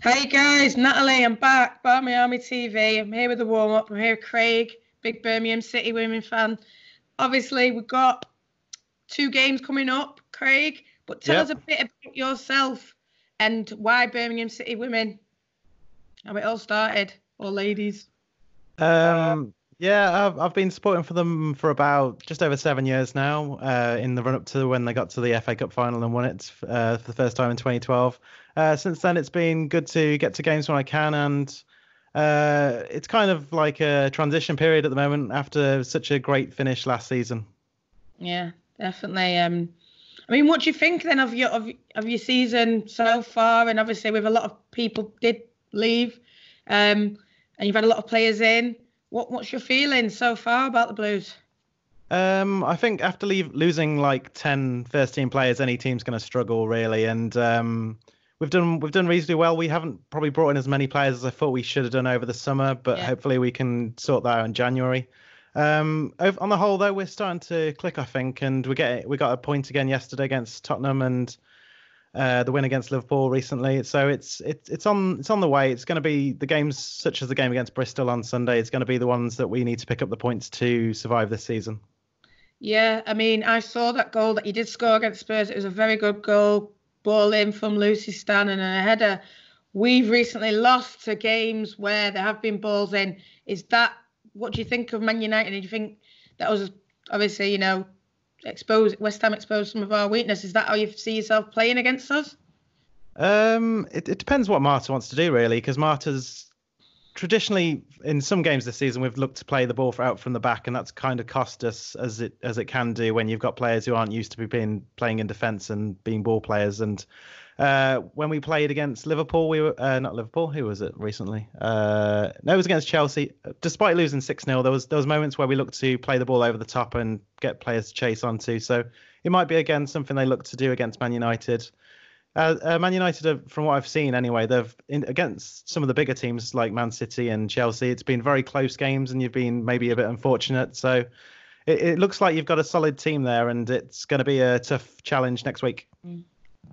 Hey guys, Natalie, I'm back. Barmy Army TV. I'm here with the warm up. I'm here with Craig, big Birmingham City women fan. Obviously, we've got two games coming up, Craig. But tell Yep. us a bit about yourself and why Birmingham City women. How it all started, or ladies. Um, yeah, I've, I've been supporting for them for about just over seven years now. Uh, in the run up to when they got to the FA Cup final and won it uh, for the first time in 2012. Uh, since then, it's been good to get to games when I can, and uh, it's kind of like a transition period at the moment after such a great finish last season. Yeah, definitely. Um, I mean, what do you think then of your of, of your season so far? And obviously, with a lot of people did leave, um, and you've had a lot of players in. What what's your feeling so far about the Blues? Um, I think after leave, losing like 10 first team players, any team's going to struggle really. And um, we've done we've done reasonably well. We haven't probably brought in as many players as I thought we should have done over the summer, but Yeah. hopefully we can sort that out in January. Um, on the whole, though, we're starting to click, I think, and we get we got a point again yesterday against Tottenham and uh, the win against Liverpool recently. So it's it's it's on it's on the way. It's going to be the games such as the game against Bristol on Sunday. It's going to be the ones that we need to pick up the points to survive this season. Yeah, I mean, I saw that goal that he did score against Spurs. It was a very good goal, ball in from Lucy Stan and a header. We've recently lost to games where there have been balls in. Is that what do you think of Man United? Do you think that was obviously, you know, exposed West Ham exposed some of our weakness? Is that how you see yourself playing against us? Um, it, it depends what Marta wants to do, really, because Marta's traditionally in some games this season we've looked to play the ball out from the back, and that's kind of cost us as it as it can do when you've got players who aren't used to be being playing in defence and being ball players. And uh, when we played against Liverpool, we were uh, not Liverpool. Who was it recently? Uh, no, it was against Chelsea. Despite losing six 0 there was there was moments where we looked to play the ball over the top and get players to chase onto. So it might be again something they look to do against Man United. Uh, uh, Man United, are, from what I've seen anyway, they've in, against some of the bigger teams like Man City and Chelsea. It's been very close games, and you've been maybe a bit unfortunate. So it, it looks like you've got a solid team there, and it's going to be a tough challenge next week.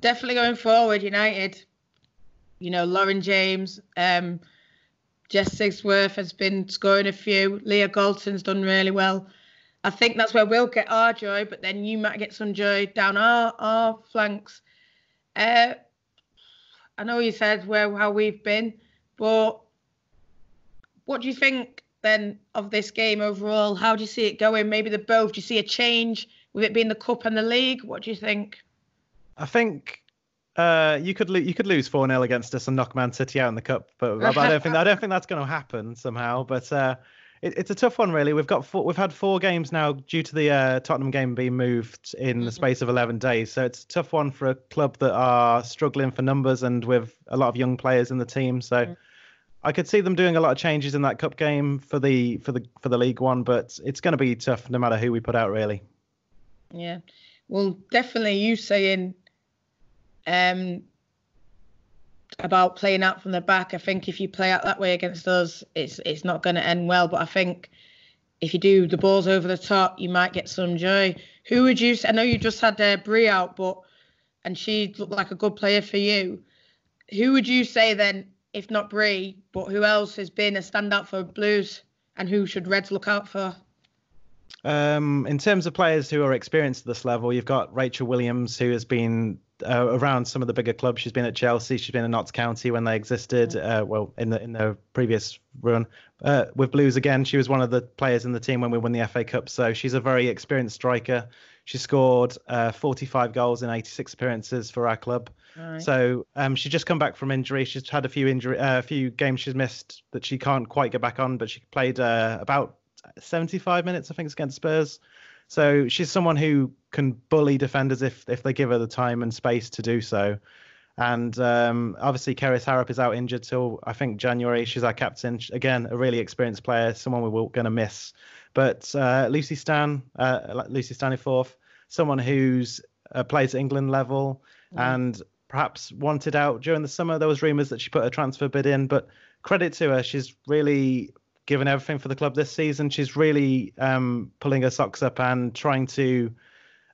Definitely going forward, United. You know, Lauren James, um, Jess Sigsworth has been scoring a few. Leah Galton's done really well. I think that's where we'll get our joy, but then you might get some joy down our, our flanks. Uh, I know you said where how we've been, but what do you think then of this game overall? How do you see it going? Maybe the both. Do you see a change with it being the cup and the league? What do you think? I think uh, you could lo- you could lose four 0 against us and knock Man City out in the cup, but, I don't think I don't think that's going to happen somehow. But uh, it, it's a tough one, really. We've got four, we've had four games now due to the uh, Tottenham game being moved in the space of eleven days, so it's a tough one for a club that are struggling for numbers and with a lot of young players in the team. So. I could see them doing a lot of changes in that cup game for the for the for the league one, but it's going to be tough no matter who we put out, really. Yeah. Well, definitely you saying um about playing out from the back. I think if you play out that way against us, it's it's not going to end well. But I think if you do the balls over the top, you might get some joy. Who would you? I know you just had uh, Brie out, but and she looked like a good player for you. Who would you say then, if not Brie, but who else has been a standout for Blues, and who should Reds look out for? Um, in terms of players who are experienced at this level, you've got Rachel Williams, who has been uh, around some of the bigger clubs. She's been at Chelsea. She's been at Notts County when they existed. Uh, well, in the in the previous run uh, with Blues again, she was one of the players in the team when we won the FA Cup. So she's a very experienced striker. She scored uh, 45 goals in 86 appearances for our club. Right. So um, she's just come back from injury. She's had a few injury, uh, a few games she's missed that she can't quite get back on. But she played uh, about 75 minutes, I think, against Spurs. So she's someone who can bully defenders if if they give her the time and space to do so. And um, obviously, Kerys Harrop is out injured till I think January. She's our captain. Again, a really experienced player, someone we were going to miss. But uh, Lucy Stan, uh, Lucy Staniforth, someone who's uh, plays at England level and perhaps wanted out during the summer. There was rumours that she put a transfer bid in, but credit to her, she's really given everything for the club this season. She's really um, pulling her socks up and trying to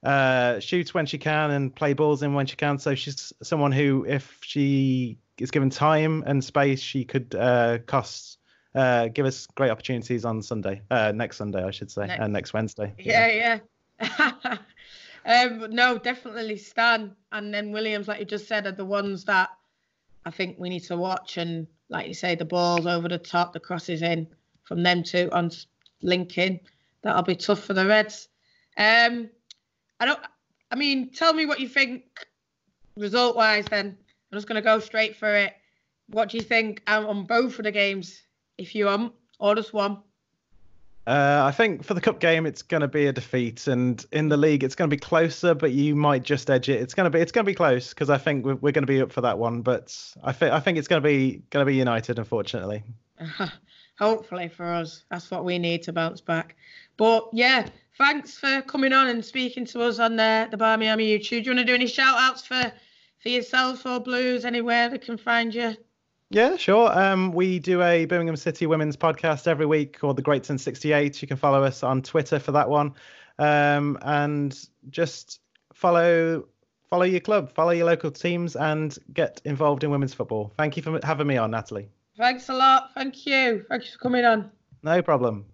uh, shoots when she can and play balls in when she can. So she's someone who, if she is given time and space, she could uh, cost uh, give us great opportunities on Sunday, uh, next Sunday, I should say, Next- and next Wednesday. Yeah, yeah. um, no, definitely Stan and then Williams, like you just said, are the ones that I think we need to watch. And like you say, the balls over the top, the crosses in from them two on linking. That'll be tough for the Reds. Um, I don't. I mean, tell me what you think result wise. Then I'm just going to go straight for it. What do you think um, on both of the games, if you want, or just one? Uh, I think for the cup game, it's going to be a defeat, and in the league, it's going to be closer, but you might just edge it. It's going to be it's going to be close because I think we're, we're going to be up for that one, but I think I think it's going to be going to be United, unfortunately. Hopefully for us, that's what we need to bounce back. But yeah, thanks for coming on and speaking to us on the the Barmy Army YouTube. Do you want to do any shout outs for for yourself or Blues anywhere they can find you? Yeah, sure. Um, we do a Birmingham City women's podcast every week called The Greats and 68. You can follow us on Twitter for that one. Um, and just follow follow your club, follow your local teams, and get involved in women's football. Thank you for having me on, Natalie. Thanks a lot. Thank you. Thanks for coming on. No problem.